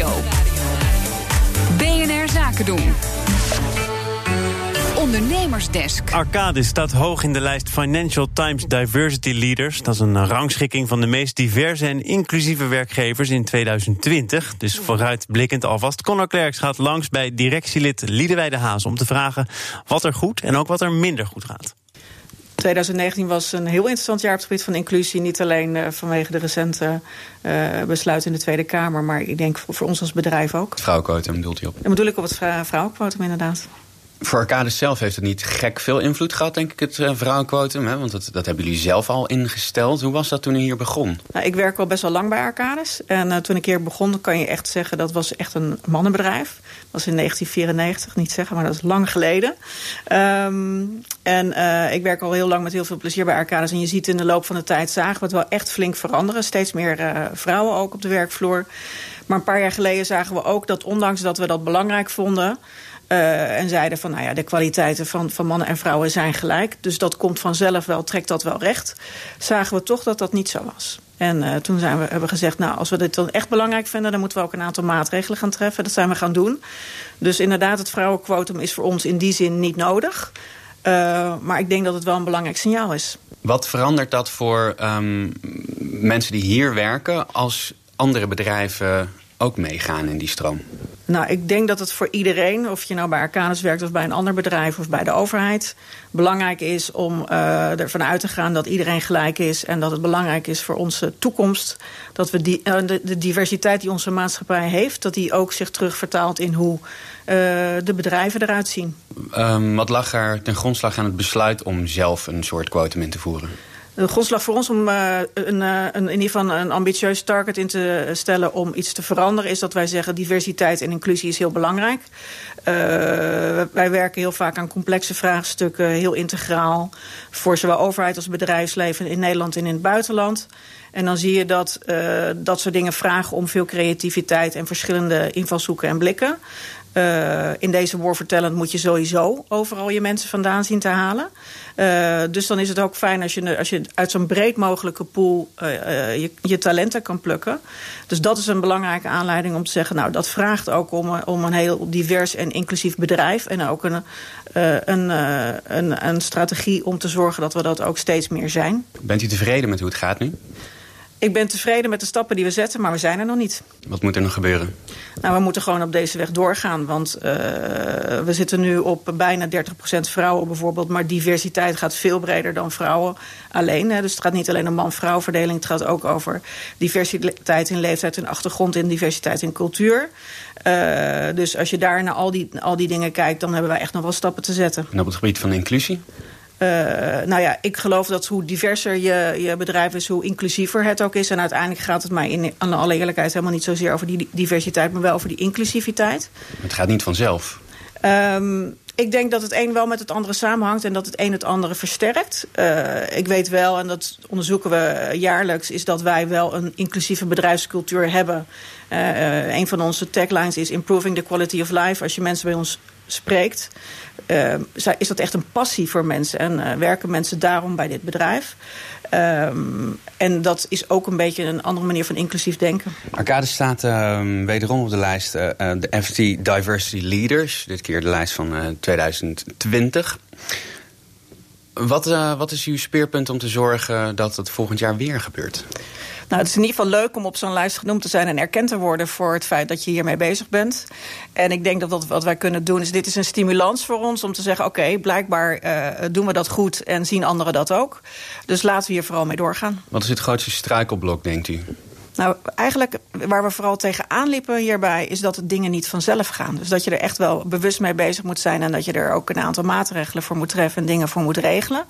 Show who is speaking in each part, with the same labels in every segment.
Speaker 1: Nieuwsradio. BNR Zaken doen. Ondernemersdesk.
Speaker 2: Arcadis staat hoog in de lijst Financial Times Diversity Leaders. Dat is een rangschikking van de meest diverse en inclusieve werkgevers in 2020. Dus vooruitblikkend alvast. Conor Klerks gaat langs bij directielid Liedewij de Haas... om te vragen wat er goed en ook wat er minder goed gaat.
Speaker 3: 2019 was een heel interessant jaar op het gebied van inclusie. Niet alleen uh, vanwege de recente uh, besluiten in de Tweede Kamer... maar ik denk voor, voor ons als bedrijf ook.
Speaker 4: Vrouwenquotum bedoelt u op?
Speaker 3: Dan bedoel ik op het vrouwenquotum inderdaad.
Speaker 4: Voor Arcades zelf heeft het niet gek veel invloed gehad, denk ik, het uh, vrouwenquotum. Hè? Want dat, dat hebben jullie zelf al ingesteld. Hoe was dat toen u hier begon?
Speaker 3: Nou, ik werk al best wel lang bij Arcades. En uh, toen ik hier begon, kan je echt zeggen... dat was echt een mannenbedrijf. Dat was in 1994, niet zeggen, maar dat is lang geleden. Um, en uh, ik werk al heel lang met heel veel plezier bij Arcades. En je ziet in de loop van de tijd zagen we het wel echt flink veranderen. Steeds meer vrouwen ook op de werkvloer. Maar een paar jaar geleden zagen we ook dat ondanks dat we dat belangrijk vonden... Uh, en zeiden van, nou ja, de kwaliteiten van, van mannen en vrouwen zijn gelijk. Dus dat komt vanzelf wel, trekt dat wel recht. Zagen we toch dat dat niet zo was. En uh, toen zijn we, hebben we gezegd, nou, als we dit dan echt belangrijk vinden... dan moeten we ook een aantal maatregelen gaan treffen. Dat zijn we gaan doen. Dus inderdaad, het vrouwenquotum is voor ons in die zin niet nodig. Uh, maar ik denk dat het wel een belangrijk signaal is.
Speaker 4: Wat verandert dat voor um, mensen die hier werken... als andere bedrijven ook meegaan in die stroom?
Speaker 3: Nou, ik denk dat het voor iedereen, of je nou bij Arcanus werkt... of bij een ander bedrijf of bij de overheid... belangrijk is om uh, ervan uit te gaan dat iedereen gelijk is... en dat het belangrijk is voor onze toekomst... dat we die, uh, de, de, diversiteit die onze maatschappij heeft... dat die ook zich terugvertaalt in hoe uh, de bedrijven eruit zien.
Speaker 4: Um, wat lag er ten grondslag aan het besluit om zelf een soort quotum in te voeren?
Speaker 3: De grondslag voor ons om uh, een, een, in ieder geval een ambitieus target in te stellen om iets te veranderen... is dat wij zeggen diversiteit en inclusie is heel belangrijk. Uh, wij werken heel vaak aan complexe vraagstukken, heel integraal... voor zowel overheid als bedrijfsleven in Nederland en in het buitenland... En dan zie je dat dat soort dingen vragen om veel creativiteit... en verschillende invalshoeken en blikken. Uh, in deze war vertellend moet je sowieso overal je mensen vandaan zien te halen. Uh, dus dan is het ook fijn als je, als je uit zo'n breed mogelijke pool uh, je, je, talenten kan plukken. Dus dat is een belangrijke aanleiding om te zeggen... nou, dat vraagt ook om, om een heel divers en inclusief bedrijf... en ook een, een, een, een strategie om te zorgen dat we dat ook steeds meer zijn.
Speaker 4: Bent u tevreden met hoe het gaat nu?
Speaker 3: Ik ben tevreden met de stappen die we zetten, maar we zijn er nog niet.
Speaker 4: Wat moet er nog gebeuren?
Speaker 3: Nou, we moeten gewoon op deze weg doorgaan. Want uh, we zitten nu op bijna 30% vrouwen bijvoorbeeld. Maar diversiteit gaat veel breder dan vrouwen alleen. Hè. Dus het gaat niet alleen om man-vrouw verdeling. Het gaat ook over diversiteit in leeftijd en achtergrond... en diversiteit in cultuur. Uh, dus als je daar naar al die, al die dingen kijkt... dan hebben wij echt nog wel stappen te zetten.
Speaker 4: En op het gebied van inclusie?
Speaker 3: Uh, nou ja, ik geloof dat hoe diverser je, je bedrijf is, hoe inclusiever het ook is. En uiteindelijk gaat het mij in aan alle eerlijkheid helemaal niet zozeer over die diversiteit, maar wel over die inclusiviteit.
Speaker 4: Het gaat niet vanzelf.
Speaker 3: Um, ik denk dat het een wel met het andere samenhangt en dat het een het andere versterkt. Uh, ik weet wel, en dat onderzoeken we jaarlijks, is dat wij wel een inclusieve bedrijfscultuur hebben. Uh, uh, een van onze taglines is improving the quality of life. Als je mensen bij ons spreekt, uh, is dat echt een passie voor mensen. En uh, werken mensen daarom bij dit bedrijf. Um, en dat is ook een beetje een andere manier van inclusief denken.
Speaker 4: Arcade staat uh, wederom op de lijst uh, de FT Diversity Leaders. Dit keer de lijst van uh, 2020. Wat, wat is uw speerpunt om te zorgen dat het volgend jaar weer gebeurt?
Speaker 3: Nou, het is in ieder geval leuk om op zo'n lijst genoemd te zijn... en erkend te worden voor het feit dat je hiermee bezig bent. En ik denk dat wat, wij kunnen doen is... dit is een stimulans voor ons om te zeggen... oké, blijkbaar uh, doen we dat goed en zien anderen dat ook. Dus laten we hier vooral mee doorgaan.
Speaker 4: Wat is het grootste struikelblok, denkt u?
Speaker 3: Nou, eigenlijk waar we vooral tegenaan liepen hierbij... is dat dingen niet vanzelf gaan. Dus dat je er echt wel bewust mee bezig moet zijn... en dat je er ook een aantal maatregelen voor moet treffen... en dingen voor moet regelen.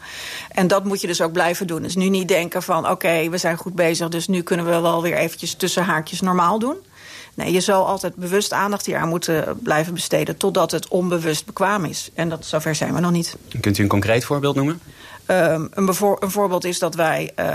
Speaker 3: En dat moet je dus ook blijven doen. Dus nu niet denken van, oké, we zijn goed bezig... dus nu kunnen we wel weer eventjes tussen haakjes normaal doen. Nee, je zal altijd bewust aandacht hier aan moeten blijven besteden... totdat het onbewust bekwaam is. En dat, zover zijn we nog niet.
Speaker 4: Kunt u een concreet voorbeeld noemen?
Speaker 3: Um, een, een, voorbeeld is dat wij uh,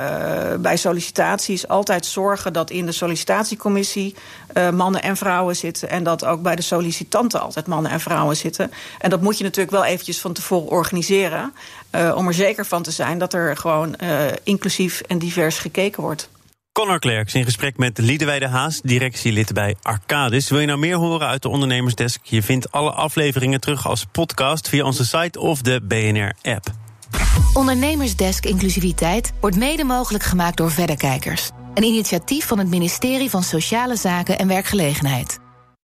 Speaker 3: bij sollicitaties altijd zorgen... dat in de sollicitatiecommissie uh, mannen en vrouwen zitten... en dat ook bij de sollicitanten altijd mannen en vrouwen zitten. En dat moet je natuurlijk wel eventjes van tevoren organiseren... Uh, om er zeker van te zijn dat er gewoon inclusief en divers gekeken wordt.
Speaker 2: Connor Klerks in gesprek met Liedewijde Haas, directielid bij Arcadis. Wil je nou meer horen uit de Ondernemersdesk? Je vindt alle afleveringen terug als podcast via onze site of de BNR-app.
Speaker 5: Ondernemersdesk Inclusiviteit wordt mede mogelijk gemaakt door Verderkijkers. Een initiatief van het ministerie van Sociale Zaken en Werkgelegenheid.